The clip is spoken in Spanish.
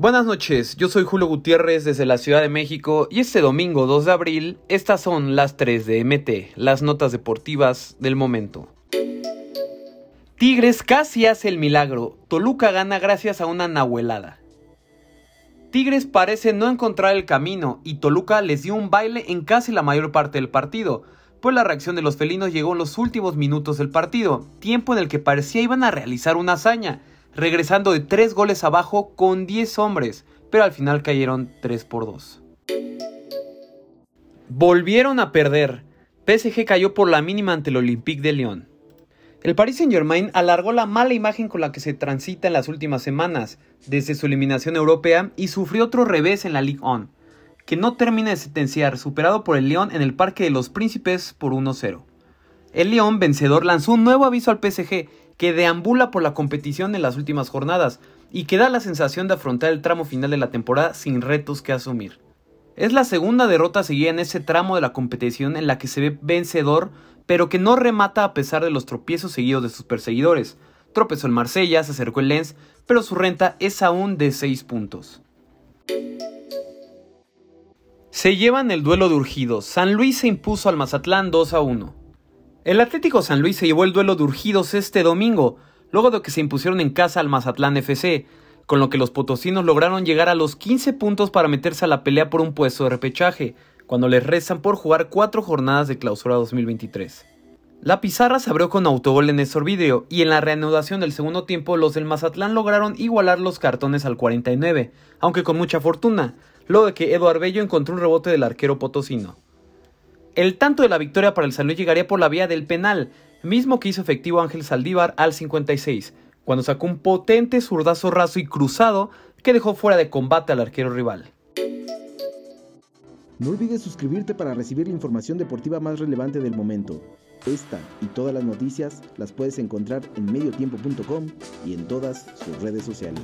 Buenas noches, yo soy Julio Gutiérrez desde la Ciudad de México y este domingo 2 de abril estas son las 3 de MT, las notas deportivas del momento. Tigres casi hace el milagro, Toluca gana gracias a una nahuelada. Tigres parece no encontrar el camino y Toluca les dio un baile en casi la mayor parte del partido, pues la reacción de los felinos llegó en los últimos minutos del partido, tiempo en el que parecía iban a realizar una hazaña, regresando de 3 goles abajo con 10 hombres, pero al final cayeron 3 por 2. Volvieron a perder. PSG cayó por la mínima ante el Olympique de Lyon. El Paris Saint-Germain alargó la mala imagen con la que se transita en las últimas semanas, desde su eliminación europea, y sufrió otro revés en la Ligue 1, que no termina de sentenciar, superado por el Lyon en el Parque de los Príncipes por 1-0. El Lyon, vencedor, lanzó un nuevo aviso al PSG, que deambula por la competición en las últimas jornadas y que da la sensación de afrontar el tramo final de la temporada sin retos que asumir. Es la segunda derrota seguida en ese tramo de la competición en la que se ve vencedor, pero que no remata a pesar de los tropiezos seguidos de sus perseguidores. Tropezó el Marsella, se acercó el Lens, pero su renta es aún de 6 puntos. Se llevan el duelo de urgidos. San Luis se impuso al Mazatlán 2 a 1. El Atlético San Luis se llevó el duelo de urgidos este domingo, luego de que se impusieron en casa al Mazatlán FC, con lo que los potosinos lograron llegar a los 15 puntos para meterse a la pelea por un puesto de repechaje, cuando les rezan por jugar cuatro jornadas de clausura 2023. La pizarra se abrió con autogol en Néstor Vidrio y en la reanudación del segundo tiempo los del Mazatlán lograron igualar los cartones al 49, aunque con mucha fortuna, luego de que Eduard Bello encontró un rebote del arquero potosino. El tanto de la victoria para el San Luis llegaría por la vía del penal, mismo que hizo efectivo Ángel Saldívar al 56, cuando sacó un potente zurdazo raso y cruzado que dejó fuera de combate al arquero rival. No olvides suscribirte para recibir la información deportiva más relevante del momento. Esta y todas las noticias las puedes encontrar en mediotiempo.com y en todas sus redes sociales.